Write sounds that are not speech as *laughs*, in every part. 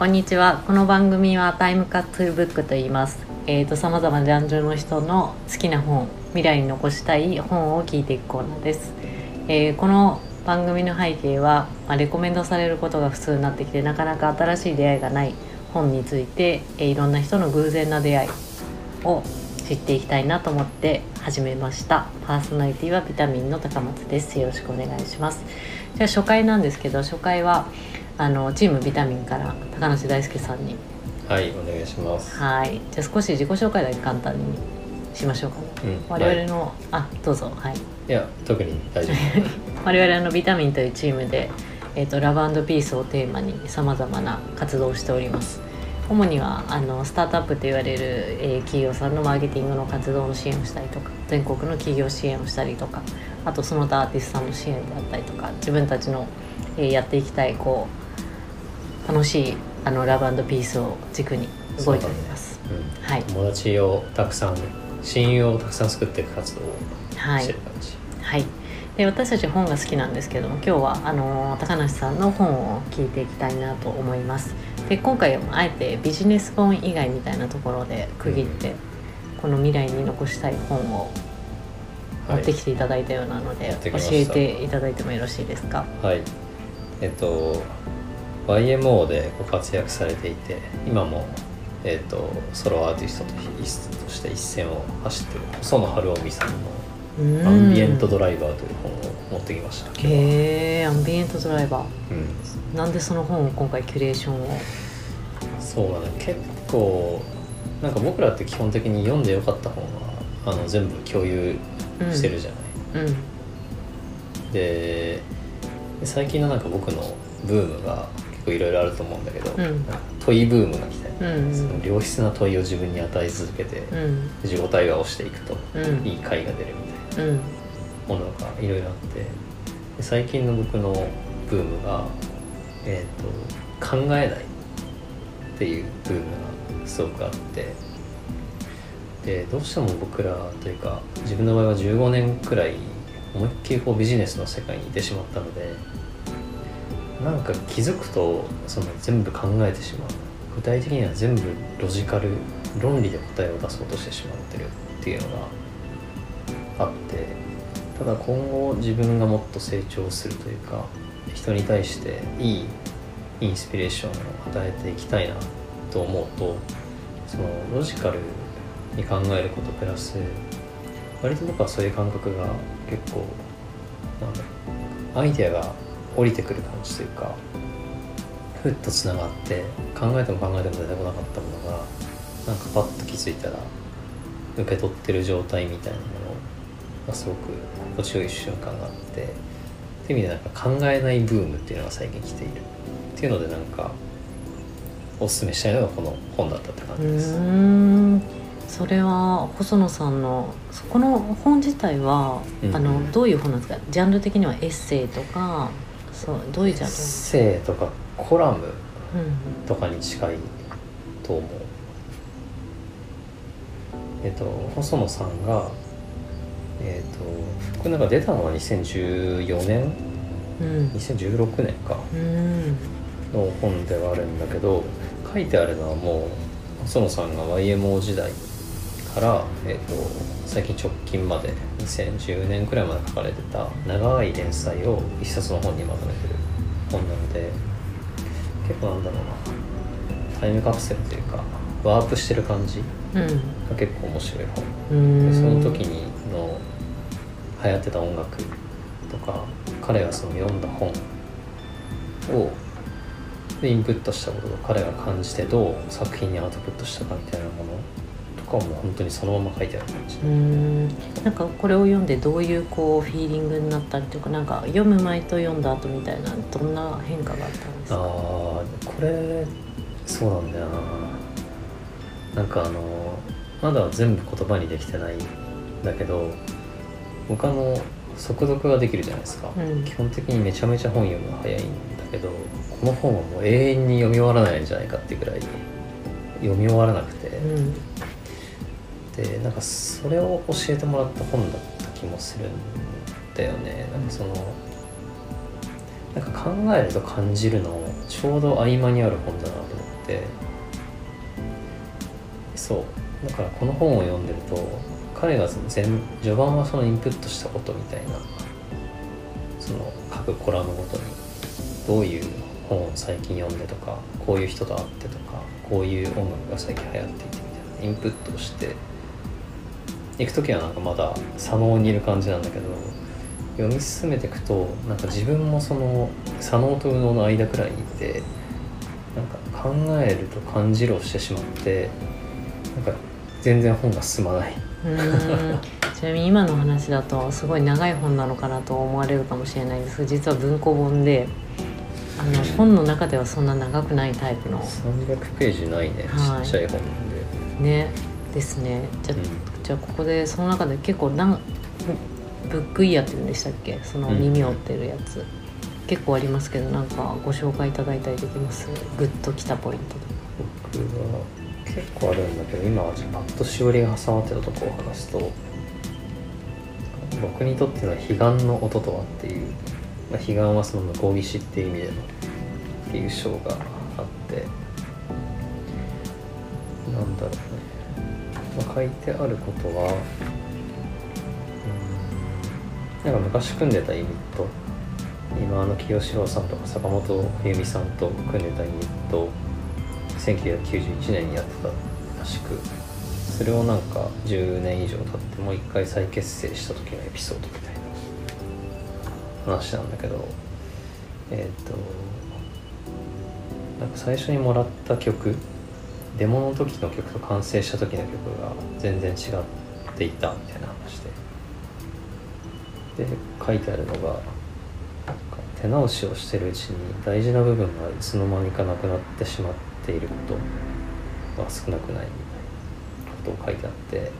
こんにちは。この番組はタイムカプセルブックと言います。えーと様々なジャンルの人の好きな本未来に残したい本を聞いていくコーナーです、えーこの番組の背景は、まあ、レコメンドされることが普通になってきてなかなか新しい出会いがない本について、えーいろんな人の偶然な出会いを知っていきたいなと思って始めました。パーソナリティはビタミンの高松です。よろしくお願いします。じゃあ初回なんですけど初回はあのチームビタミンから高梨大輔さんに。はい、お願いします。はい。じゃあ少し自己紹介だけ簡単にしましょうか。ねうん、我々はい、の、あどうぞ。はい。いや、特に大丈 *laughs* 我々のビタミンというチームで、えー、とラブピースをテーマにさまざまな活動をしております。主にはあのスタートアップと言われる、えー企業さんのマーケティングの活動の支援をしたりとか全国の企業支援をしたりとかあとその他アーティストさんの支援であったりとか自分たちの、えーやっていきたいこう楽しいあのラブピースを軸に動いております、夫。うん、はい。友達をたくさん、親友をたくさん作っていく活動をはいしてる感じ。はい、で私たち本が好きなんですけども今日はあの高梨さんの本を聞いていきたいなと思います。で今回はあえてビジネス本以外みたいなところで区切って、この未来に残したい本を持ってきていただいたようなので、教持ってきました。えていただいてもよろしいですか？はい。えっと、YMO でご活躍されていて、今も、えっと、ソロアーティストととして一線を走ってる細野晴臣さんの「アンビエントドライバー」という本を持ってきました。へえアンビエントドライバうん。ーなんでその本を今回キュレーションを？そうだね。結構なんか僕らって基本的に読んでよかった本はあの全部共有してるじゃない、うん。で最近のなんか僕のブームが結構いろいろあると思うんだけど、うん。問いブームが来て、うんその良質な問いを自分に与え続けて、うん。自己対話をしていくと、うん。いい回が出るみたいなうん。ものがいろいろあってで最近の僕のブームが、えー、と考えないっていうブームがすごくあってでどうしても僕らというか自分の場合は15年くらい思いっきりこうビジネスの世界にいてしまったのでなんか気づくとその全部考えてしまう。具体的には全部ロジカル論理で答えを出そうとしてしまってるっていうのがあってただ今後自分がもっと成長するというか人に対していいインスピレーションを与えていきたいなと思うとそのロジカルに考えることプラス割と僕はそういう感覚が結構なんだろうアイデアが降りてくる感じというかふっとつながって考えても考えても出てこなかったものがなんかパッと気づいたら受け取ってる状態みたいなものがすごく心地よい瞬間があってっていう意味でなんか考えないブームっていうのが最近来ている。っていうのでなんかおすすめしたいのがこの本だったって感うじです。それは細野さんのそこの本自体は、うん。あのどういう本なんですか？ジャンル的にはエッセイとかそうどういうジャンルエッセイとかコラムうん。とかに近いと思う。えっと細野さんがえっとこれなんか出たのは2014年うん。2016年か。うん。の本ではあるんだけど書いてあるのはもう細野さんが YMO 時代から、えっと最近直近まで2010年くらいまで書かれてた長い連載を一冊の本にまとめてる本なので結構なんだろうなタイムカプセルというかワープしてる感じうん。が結構面白い本。うん。でその時にの流行ってた音楽とか彼がその読んだ本をでインプットしたことと彼が感じてどう作品にアウトプットしたかみたいなものとかも本当にそのまま書いてある感じ、うん。なんかこれを読んでどういうこうフィーリングになったりとかなんか読む前と読んだ後みたいなどんな変化があったんですああかこれそうなんだよな。なんかあのまだ全部言葉にできてないんだけど他の速読ができるじゃないですか、うん。基本的にめちゃめちゃ本読むの早いんだけどこの本はもう永遠に読み終わらないんじゃないかっていうぐらい読み終わらなくて、うんでなんかそれを教えてもらった本だった気もするんだよね。なんかそのなんか考えると感じるのちょうど合間にある本だなと思って。そう。だからこの本を読んでると彼が前序盤はそのインプットしたことみたいなその各コラムごとにどういう本を最近読んでとかこういう人と会ってとかこういう音楽が最近流行っていてみたいなインプットをして行く時はなんかまだ左脳にいる感じなんだけど読み進めていくとなんか自分もその左脳と右脳の間くらいにいてなんか考えると感じるをしてしまってなんか全然本が進まない。うん。*laughs* ちなみに今の話だとすごい長い本なのかなと思われるかもしれないんですけど実は文庫本であの本の中ではそんな長くないタイプの。300ページないね、はい。ちっちゃい本で、ね。ですね。じゃ,、うんじゃあここでその中で結構なんブックイヤーって言うんでしたっけ？そのうん耳を折ってるやつ、結構ありますけどなんかご紹介いただいたりできます？グッときたポイントとか。僕は結構あるんだけど今はパッとしおりが挟まってたところを話すと僕にとっての彼岸の音とはっていう、まあ、彼岸はその向こう岸っていう意味でのっていう章があってなんだろうね、まあ、書いてあることはなんか昔組んでたユニット今の清志郎さんとか坂本冬美さんと組んでたユニット1991年にやってたらしくそれをなんか10年以上経ってもう一回再結成した時のエピソードみたいな話なんだけどえっ、となんか最初にもらった曲デモの時の曲と完成した時の曲が全然違っていたみたいな話で。で書いてあるのが手直しをしてるうちに大事な部分がいつの間にかなくなってしまっていることが少なくないみたいなことを書いてあって。で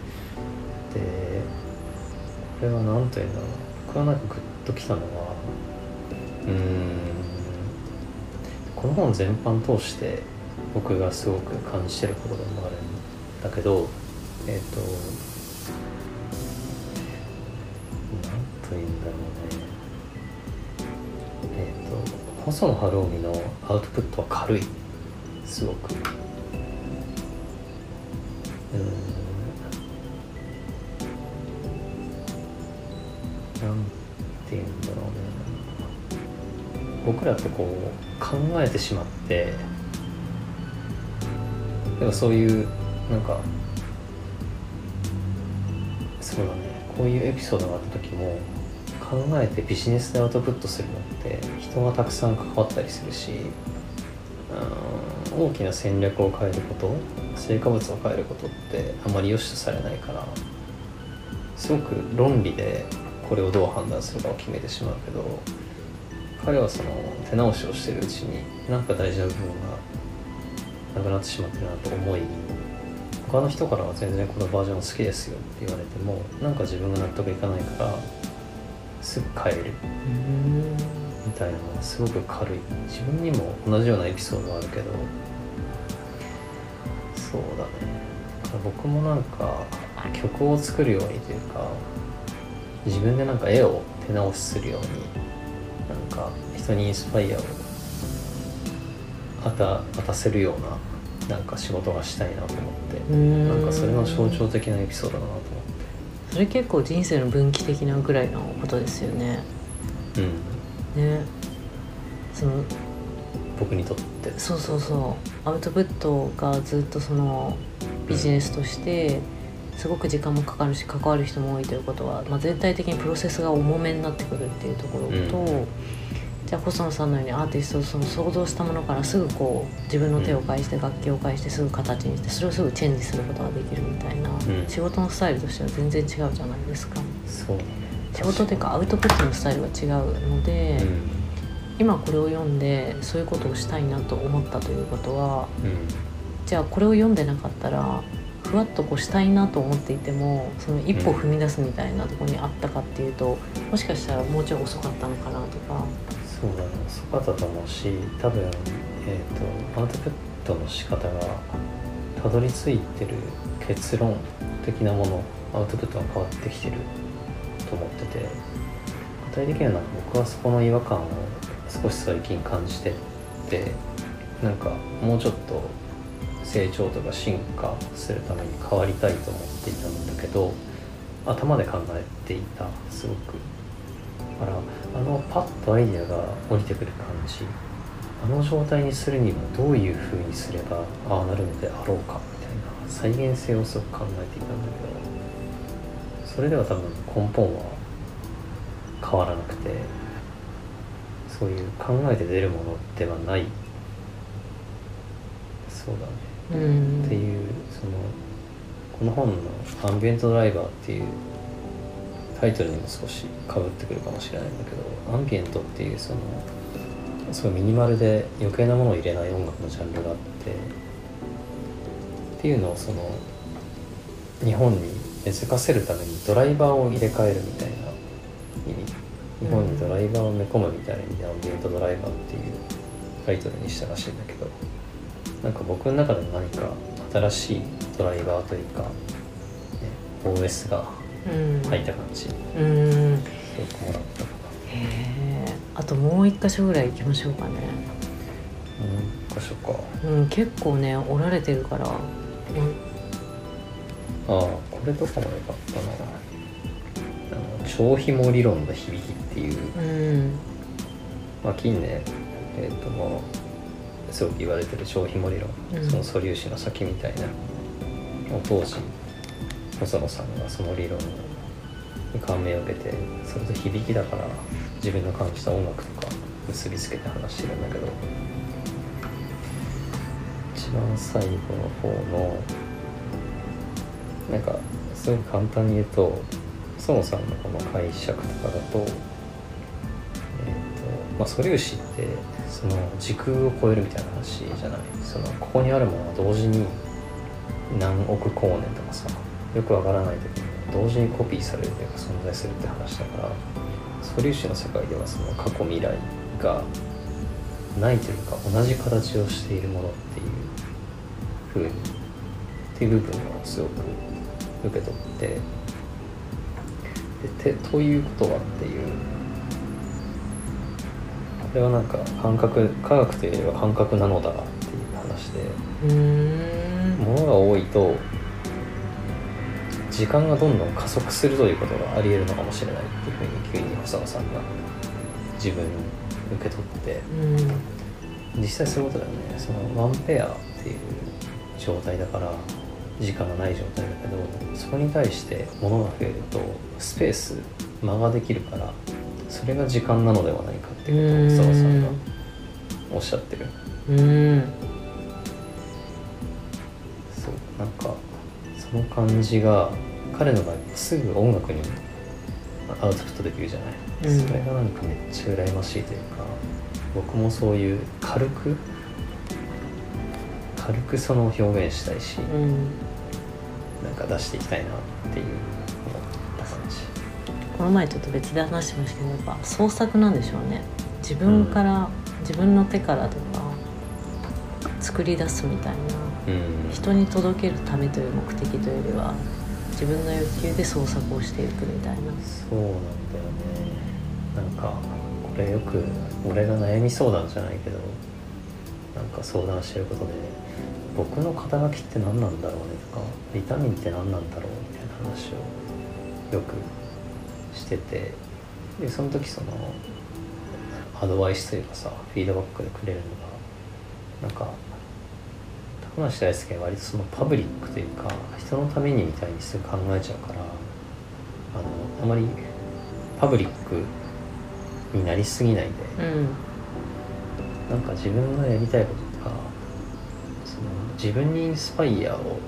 これは何というんだろう。僕はなんかグッときたのはうんこの本全般通して僕がすごく感じてることでもあるんだけどえっ、となんというんだろうね。えっ、と細野晴臣のアウトプットは軽い。すごく。うん。なんていうんだろうね。僕らってこう考えてしまってでもそういうなんかそうだねこういうエピソードがあった時も考えてビジネスでアウトプットするのって人がたくさん関わったりするし大きな戦略を変えること成果物を変えることってあまり良しとされないからすごく論理でこれをどう判断するかを決めてしまうけど彼はその手直しをしてるうちになんか大事な部分がなくなってしまってるなと思い他の人からは全然このバージョン好きですよって言われてもなんか自分が納得いかないからすぐ変える。みたいなのがすごく軽い自分にも同じようなエピソードがあるけどそうだね。だから僕もなんか曲を作るようにというか自分でなんか絵を手直しするようになんか人にインスパイアを与渡せるようななんか仕事がしたいなと思って。うんなんかそれの象徴的なエピソードだなと思って。それ結構人生の分岐的なぐらいのことですよね。うん。ね。その僕にとって。そうそうそう。アウトプットがずっとそのビジネスとしてすごく時間もかかるし関わる人も多いということは、まあ、全体的にプロセスが重めになってくるっていうところと、うんじゃあ細野さんのようにアーティストその想像したものからすぐこう自分の手を介して楽器を介してすぐ形にしてそれをすぐチェンジすることができるみたいな、ん。仕事のスタイルとしては全然違うじゃないですか。そう仕事っていうかアウトプットのスタイルが違うので、今これを読んでそういうことをしたいなと思ったということはうん。うんじゃあこれを読んでなかったらふわっとこうしたいなと思っていてもその一歩踏み出すみたいなところにあったかっていうともしかしたらもうちょい遅かったのかなとかそうだね遅かったと思うし多分、えー、とアウトプットの仕方がたどり着いてる結論的なものアウトプットが変わってきてると思ってて具体的にはなんか僕はそこの違和感を少し最近感じてってなんかもうちょっと成長とか進化するために変わりたいと思っていたんだけど頭で考えていたすごく。からあのパッとアイデアが降りてくる感じ。あの状態にするにはどういう風にすればああなるのであろうかみたいな再現性をすごく考えていたんだけど。それでは多分根本は変わらなくてそういう考えて出るものではない。そうだね。うん。っていうそのこの本の「アンビエントドライバー」っていうタイトルにも少しかぶってくるかもしれないんだけどアンビエントっていうそのすごいミニマルで余計なものを入れない音楽のジャンルがあってっていうのをその日本に根付かせるためにドライバーを入れ替えるみたいな意味。日本にドライバーを埋め込むみたいな意味でアンビエントドライバーっていうタイトルにしたらしいんだけどなんか僕の中でも何か新しいドライバーというか、ね、OS がうん。入った感じ、すうん。ごくもらったかへえあともう一箇所ぐらい行きましょうかね。なもう一箇所か。うん結構ね折られてるから。うん。ああこれとかもよかったな。あの超ひも理論の響きっていう、うん。まあ、近年えっ、ともうすごく言われてる超ひも理論、うん。その素粒子の先みたいな。当時細野さんがその理論に感銘を受けてそれと響きだから自分の感じた音楽とか結びつけて話してるんだけど一番最後の方のなんかすごく簡単に言うと細野さんのこの解釈とかだとえっ、とまあ素粒子ってその時空を超えるみたいな話じゃない。そのここにあるものは同時に何億光年とかさよくわからない時に同時にコピーされるというか存在するって話だから素粒子の世界ではその過去未来がないというか同じ形をしているものっていう風にっていう部分をすごく受け取ってでてということはっていうこれはなんか感覚科学というよりは感覚なのだっていう話で物が多いと時間がどんどん加速するということがありえるのかもしれないっていうふうに急に細野さんが自分に受け取って。うん実際そういうことだよね。そのワンペアっていう状態だから時間がない状態だけどそこに対して物が増えるとスペース間ができるからそれが時間なのではないかっていうことを細野さんがおっしゃってる。うん。そうなんかその感じが彼の場合すぐ音楽にアウトプットできるじゃない、うん。それがなんかめっちゃ羨ましいというか僕もそういう軽く軽くその表現したいし、うん。なんか出していきたいなっていう思った感じ。この前ちょっと別で話しましたけどやっぱ創作なんでしょうね。自分から、自分の手からとか作り出すみたいな。うん。人に届けるためという目的というよりは自分の欲求で創作をしていくみたいな。そうなんだよね。なんかこれよく俺が悩み相談じゃないけどなんか相談してることで僕の肩書きって何なんだろうねとかビタミンって何なんだろうみたいな話をよくしててでその時そのアドバイスというかさフィードバックでくれるのがなんか高梨大輔は割とそのパブリックというか人のためにみたいにすぐ考えちゃうからあのあまりパブリックになりすぎないで、うん。なんか自分がやりたいこととかその自分にインスパイアを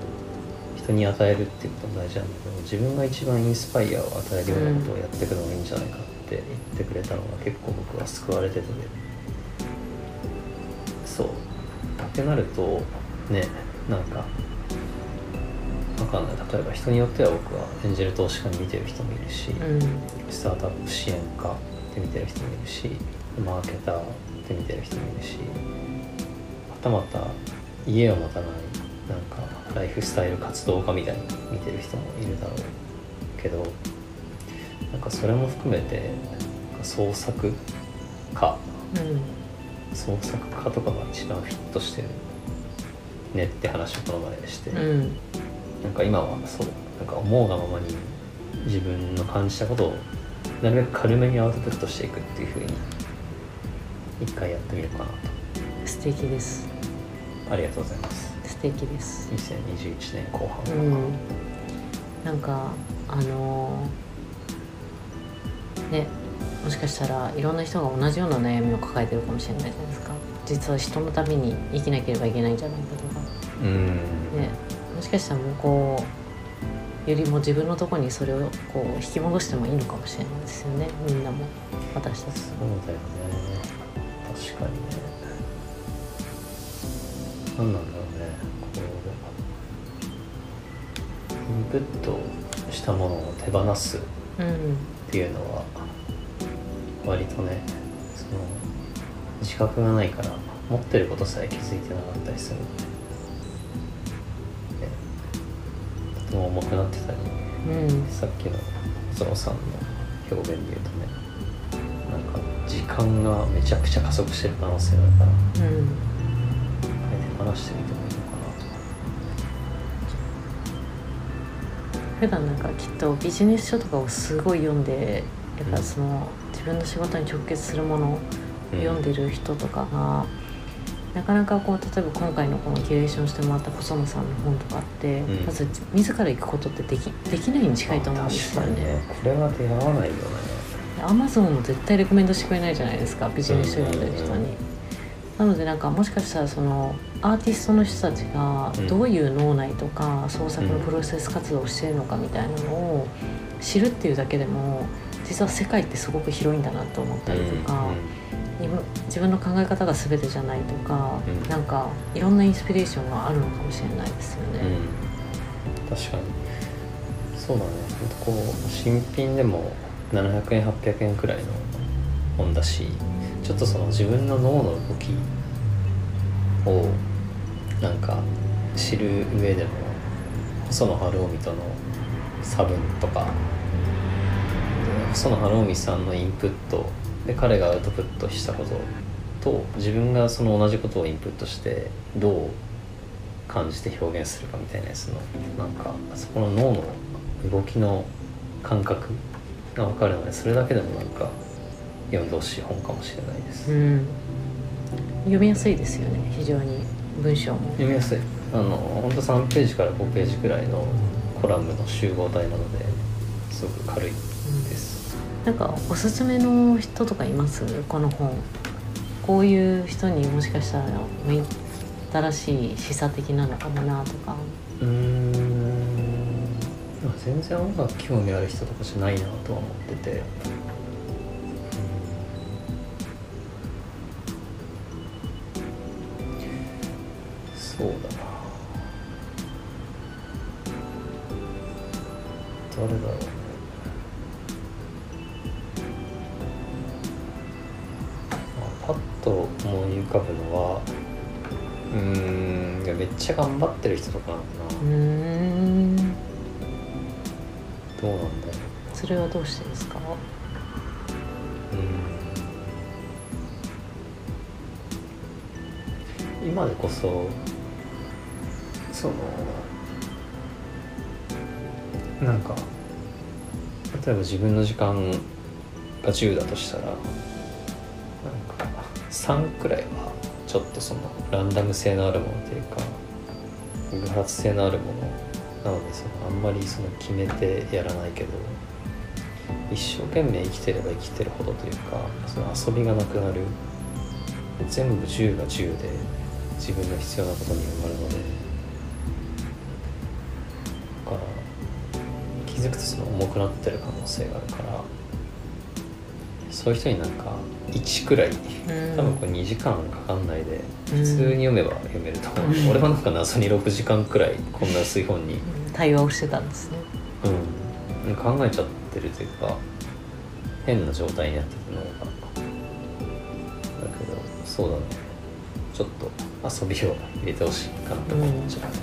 人に与えるっていうことも大事なんだけど自分が一番インスパイアを与えるようなことをやっていくのがいいんじゃないかって言ってくれたのが結構僕は救われてて。そう。ってなるとねなんかわかんない。例えば人によっては僕はエンジェル投資家に見てる人もいるし、うん。スタートアップ支援家って見てる人もいるしマーケターって見てる人もいるしはたまた家を持たないなんかライフスタイル活動家みたいに見てる人もいるだろうけどなんかそれも含めて創作家。うん。創作家とかが一番フィットしてるねって話をこの前して、うん。なんか今はそうなんか思うがままに自分の感じたことをなるべく軽めにアウトプットしていくっていうふうに一回やってみようかな素敵です。とありがとうございます。素敵です。2021年後半うん。なんかあのねもしかしたらいろんな人が同じような悩みを抱えてるかもしれないじゃないですか。実は人のために生きなければいけないんじゃないかね。もしかしたらもうこうよりも自分のとこにそれをこう引き戻してもいいのかもしれないですよね。みんなも。私たち。そうだよね。確かにね。何なんだろうね。こうインプットしたものを手放すうんっていうのは割とねその自覚がないから持ってることさえ気づいてなかったりする。ので、ね、とても重くなってたりうん。さっきのゾロさんの表現で言うとねなんか時間がめちゃくちゃ加速してる可能性があるからうん。手放してみてもいいのか普段なんかきっとビジネス書とかをすごい読んでやっぱその自分の仕事に直結するものをなと読んでる人とかが、なかなかこう例えば今回のこのキュレーションしてもらった細野さんの本とかって、うん。まず自ら行くことってできできないに近いと思うんですよ確かにね。ねこれは出会わないよね。アマゾンも絶対レコメンドしてくれないじゃないですかビジネス書読んでる人に。うんうんうん。なのでなんかもしかしたらそのアーティストの人たちがうん。どういう脳内とか創作のプロセス活動をしているのかみたいなのを知るっていうだけでも実は世界ってすごく広いんだなと思ったりとか、今自分の考え方が全てじゃないとか、うん。なんかいろんなインスピレーションがあるのかもしれないですようん、ね。うん、確かに。そうだね。こう新品でも700円800円くらいの本だしちょっとその自分の脳の動きをなんか知る上でも細野晴臣との差分とかで細野晴臣さんのインプットで彼がアウトプットしたことと自分がその同じことをインプットしてどう感じて表現するかみたいなやつのなんかそこの脳の動きの感覚が分かるのでそれだけでもなんか読んでほしい本かもしれないです、うん、読みやすいですよね非常に文章も。読みやすい。あの本当3ページから5ページくらいのコラムの集合体なのですごく軽いなんかおすすめの人とかいます？この本。こういう人にもしかしたら向いたらしい示唆的なのかもなとか。うん。全然音楽興味ある人とかじゃないなとは思ってて。そうだな。誰だろう。浮かぶのはうーんいやめっちゃ頑張ってる人とかなのかうーん。などうなんだろそれはどうしてですか？ううん。今でこそそのなんか例えば自分の時間が10だとしたら3くらいはちょっとそのランダム性のあるものというか偶発性のあるものなのでそのあんまりその決めてやらないけど一生懸命生きてれば生きてるほどというかその遊びがなくなる全部10が10で自分の必要なことに埋まるのでだから気づくとその重くなってる可能性があるからそういう人になんか1くらいうん。多分これ2時間かかんないでうん。普通に読めば読めると思う、うん。俺はなんか謎に6時間くらいこんな薄い本に、対話をしてたんですね。うん、考えちゃってるというか変な状態になってるのが。だけどそうだね。ちょっと遊びを入れてほしいかなと思っちゃうね、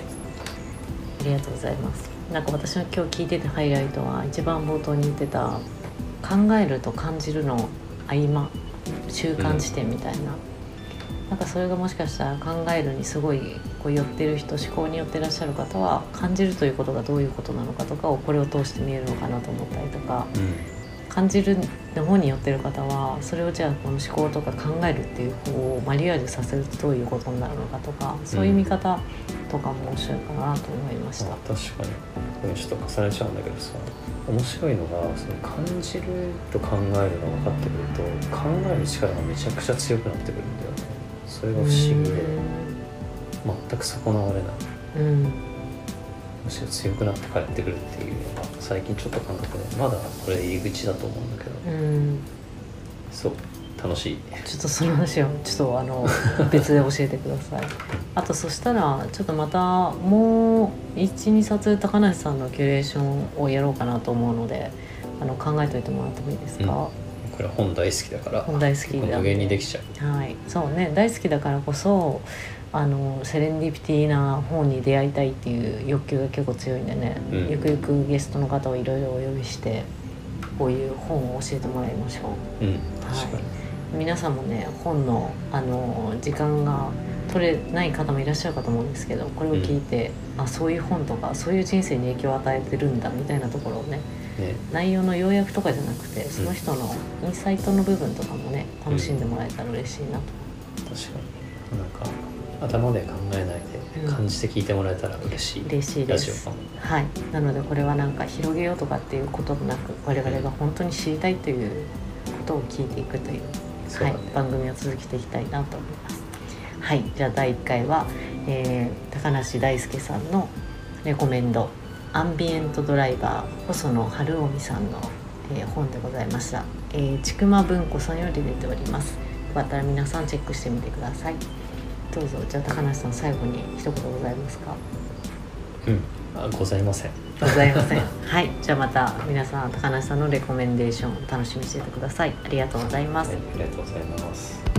ありがとうございます。なんか私の今日聞いてたハイライトは一番冒頭に言ってた考えると感じるの合間中間地点みたいな、なんかそれがもしかしたら考えるにすごいこう寄ってる人思考に寄ってらっしゃる方は感じるということがどういうことなのかとかをこれを通して見えるのかなと思ったりとか。感じるの方に寄ってる方はそれをじゃあこの思考とか考えるっていう方をマリアージュさせるとどういうことになるのかとかそういう見方とかも面白いかなと思いました。あ確かに。これちょっと重ねちゃうんだけどさ面白いのがその感じると考えるが分かってくると考える力がめちゃくちゃ強くなってくるんだよね。それが不思議で全く損なわれないうんむしろ強くなって帰ってくるっていうのが最近ちょっと感覚でまだこれ入り口だと思うんだけど。うん。そう楽しい。ちょっとその話をちょっとあの *laughs* 別で教えてください。あとそしたらちょっとまたもう12冊高梨さんのキュレーションをやろうかなと思うのであの考えといてもらってもいいですか、これは本大好きだから本大好きだ無限にできちゃう。はい。そうね。大好きだからこそあのセレンディピティな本に出会いたいっていう欲求が結構強いんでね、うん。ゆくゆくゲストの方をいろいろお呼びしてこういう本を教えてもらいましょう。うん。確かに、皆さんもね本のあの時間が取れない方もいらっしゃるかと思うんですけどこれを聞いて、あそういう本とかそういう人生に影響を与えてるんだみたいなところをねね。内容の要約とかじゃなくてその人のインサイトの部分とかもね楽しんでもらえたら嬉しいなと、確かに。なんか頭で考えないでうん。感じて聞いてもらえたら嬉しい、嬉しいラですはい。なのでこれはなんか広げようとかっていうこともなく我々が本当に知りたいということを聞いていくというはいそうだね、番組を続けていきたいなと思います。はいじゃあ第1回は、えー高梨大輔さんのレコメンド「アンビエントドライバー細野晴臣さんの、えー本でございました、えー、ちくま文庫さんより出ております。よかったら皆さんチェックしてみてください。どうぞじゃあ高梨さん最後に一言ございますか？うん。あございませんございません。はい。じゃあまた皆さん高梨さんのレコメンデーション楽しみにしててください。ありがとうございます、はい、ありがとうございます。